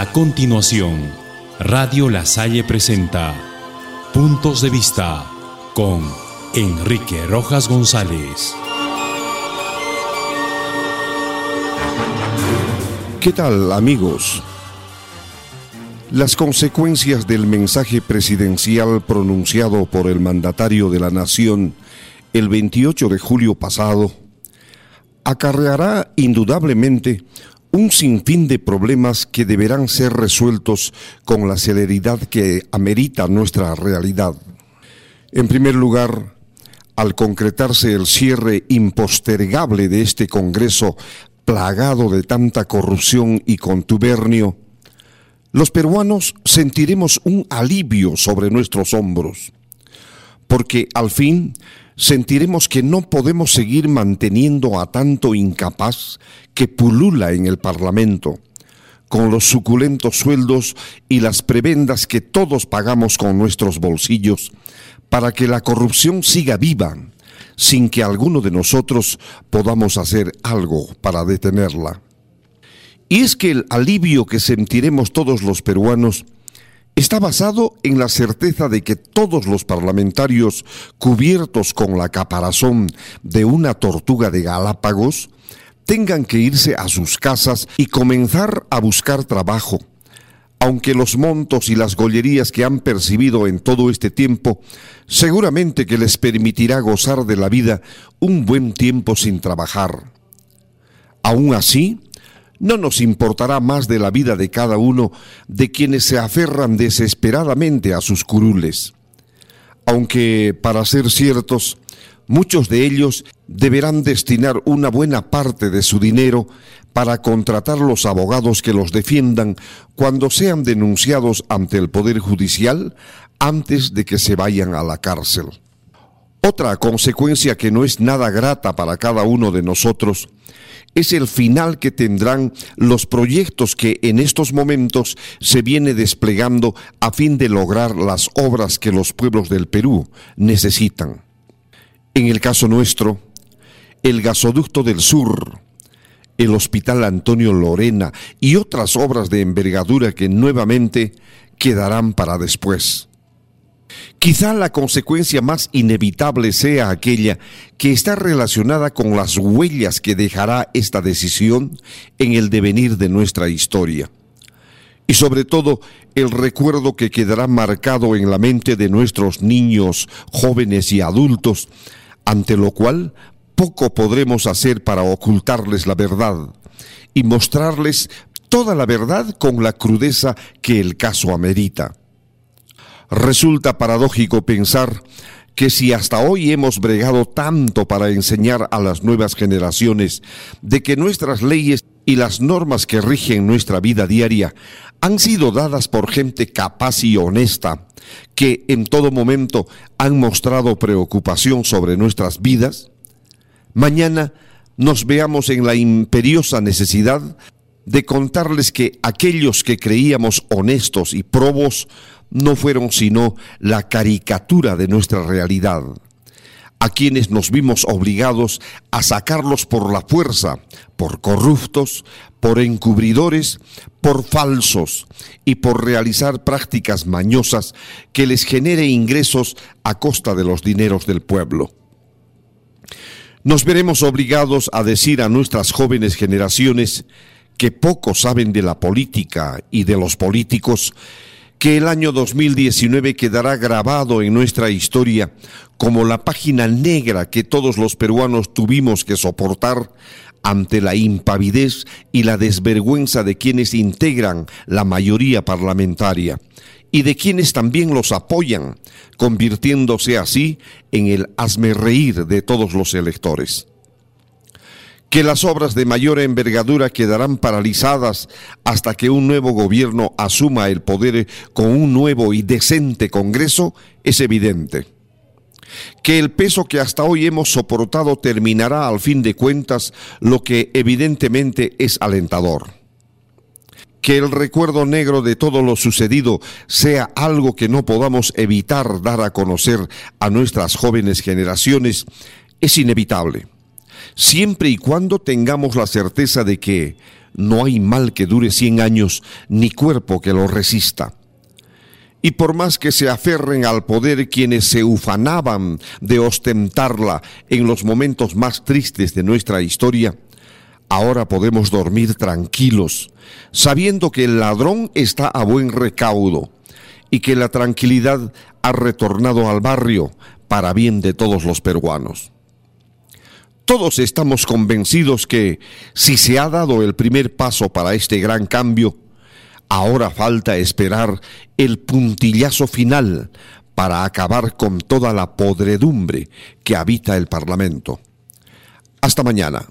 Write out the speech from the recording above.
A continuación, Radio La Salle presenta Puntos de Vista con Enrique Rojas González. ¿Qué tal amigos? Las consecuencias del mensaje presidencial pronunciado por el mandatario de la Nación el 28 de julio pasado acarreará indudablemente un sinfín de problemas que deberán ser resueltos con la celeridad que amerita nuestra realidad. En primer lugar, al concretarse el cierre impostergable de este Congreso plagado de tanta corrupción y contubernio, los peruanos sentiremos un alivio sobre nuestros hombros, porque al fin sentiremos que no podemos seguir manteniendo a tanto incapaz que pulula en el Parlamento, con los suculentos sueldos y las prebendas que todos pagamos con nuestros bolsillos, para que la corrupción siga viva, sin que alguno de nosotros podamos hacer algo para detenerla. Y es que el alivio que sentiremos todos los peruanos está basado en la certeza de que todos los parlamentarios cubiertos con la caparazón de una tortuga de Galápagos tengan que irse a sus casas y comenzar a buscar trabajo, aunque los montos y las gollerías que han percibido en todo este tiempo seguramente que les permitirá gozar de la vida un buen tiempo sin trabajar. Aún así, no nos importará más de la vida de cada uno de quienes se aferran desesperadamente a sus curules. Aunque, para ser ciertos, muchos de ellos deberán destinar una buena parte de su dinero para contratar los abogados que los defiendan cuando sean denunciados ante el Poder Judicial antes de que se vayan a la cárcel. Otra consecuencia que no es nada grata para cada uno de nosotros es el final que tendrán los proyectos que en estos momentos se viene desplegando a fin de lograr las obras que los pueblos del Perú necesitan. En el caso nuestro, el gasoducto del sur, el Hospital Antonio Lorena y otras obras de envergadura que nuevamente quedarán para después. Quizá la consecuencia más inevitable sea aquella que está relacionada con las huellas que dejará esta decisión en el devenir de nuestra historia. Y sobre todo el recuerdo que quedará marcado en la mente de nuestros niños, jóvenes y adultos, ante lo cual poco podremos hacer para ocultarles la verdad y mostrarles toda la verdad con la crudeza que el caso amerita. Resulta paradójico pensar que si hasta hoy hemos bregado tanto para enseñar a las nuevas generaciones de que nuestras leyes y las normas que rigen nuestra vida diaria han sido dadas por gente capaz y honesta, que en todo momento han mostrado preocupación sobre nuestras vidas, mañana nos veamos en la imperiosa necesidad de contarles que aquellos que creíamos honestos y probos no fueron sino la caricatura de nuestra realidad, a quienes nos vimos obligados a sacarlos por la fuerza, por corruptos, por encubridores, por falsos y por realizar prácticas mañosas que les genere ingresos a costa de los dineros del pueblo. Nos veremos obligados a decir a nuestras jóvenes generaciones que poco saben de la política y de los políticos que el año 2019 quedará grabado en nuestra historia como la página negra que todos los peruanos tuvimos que soportar ante la impavidez y la desvergüenza de quienes integran la mayoría parlamentaria y de quienes también los apoyan, convirtiéndose así en el hazme reír de todos los electores que las obras de mayor envergadura quedarán paralizadas hasta que un nuevo gobierno asuma el poder con un nuevo y decente Congreso es evidente. Que el peso que hasta hoy hemos soportado terminará al fin de cuentas, lo que evidentemente es alentador. Que el recuerdo negro de todo lo sucedido sea algo que no podamos evitar dar a conocer a nuestras jóvenes generaciones es inevitable siempre y cuando tengamos la certeza de que, no hay mal que dure cien años, ni cuerpo que lo resista. Y por más que se aferren al poder quienes se ufanaban de ostentarla en los momentos más tristes de nuestra historia, ahora podemos dormir tranquilos, sabiendo que el ladrón está a buen recaudo y que la tranquilidad ha retornado al barrio para bien de todos los peruanos. Todos estamos convencidos que si se ha dado el primer paso para este gran cambio, ahora falta esperar el puntillazo final para acabar con toda la podredumbre que habita el Parlamento. Hasta mañana.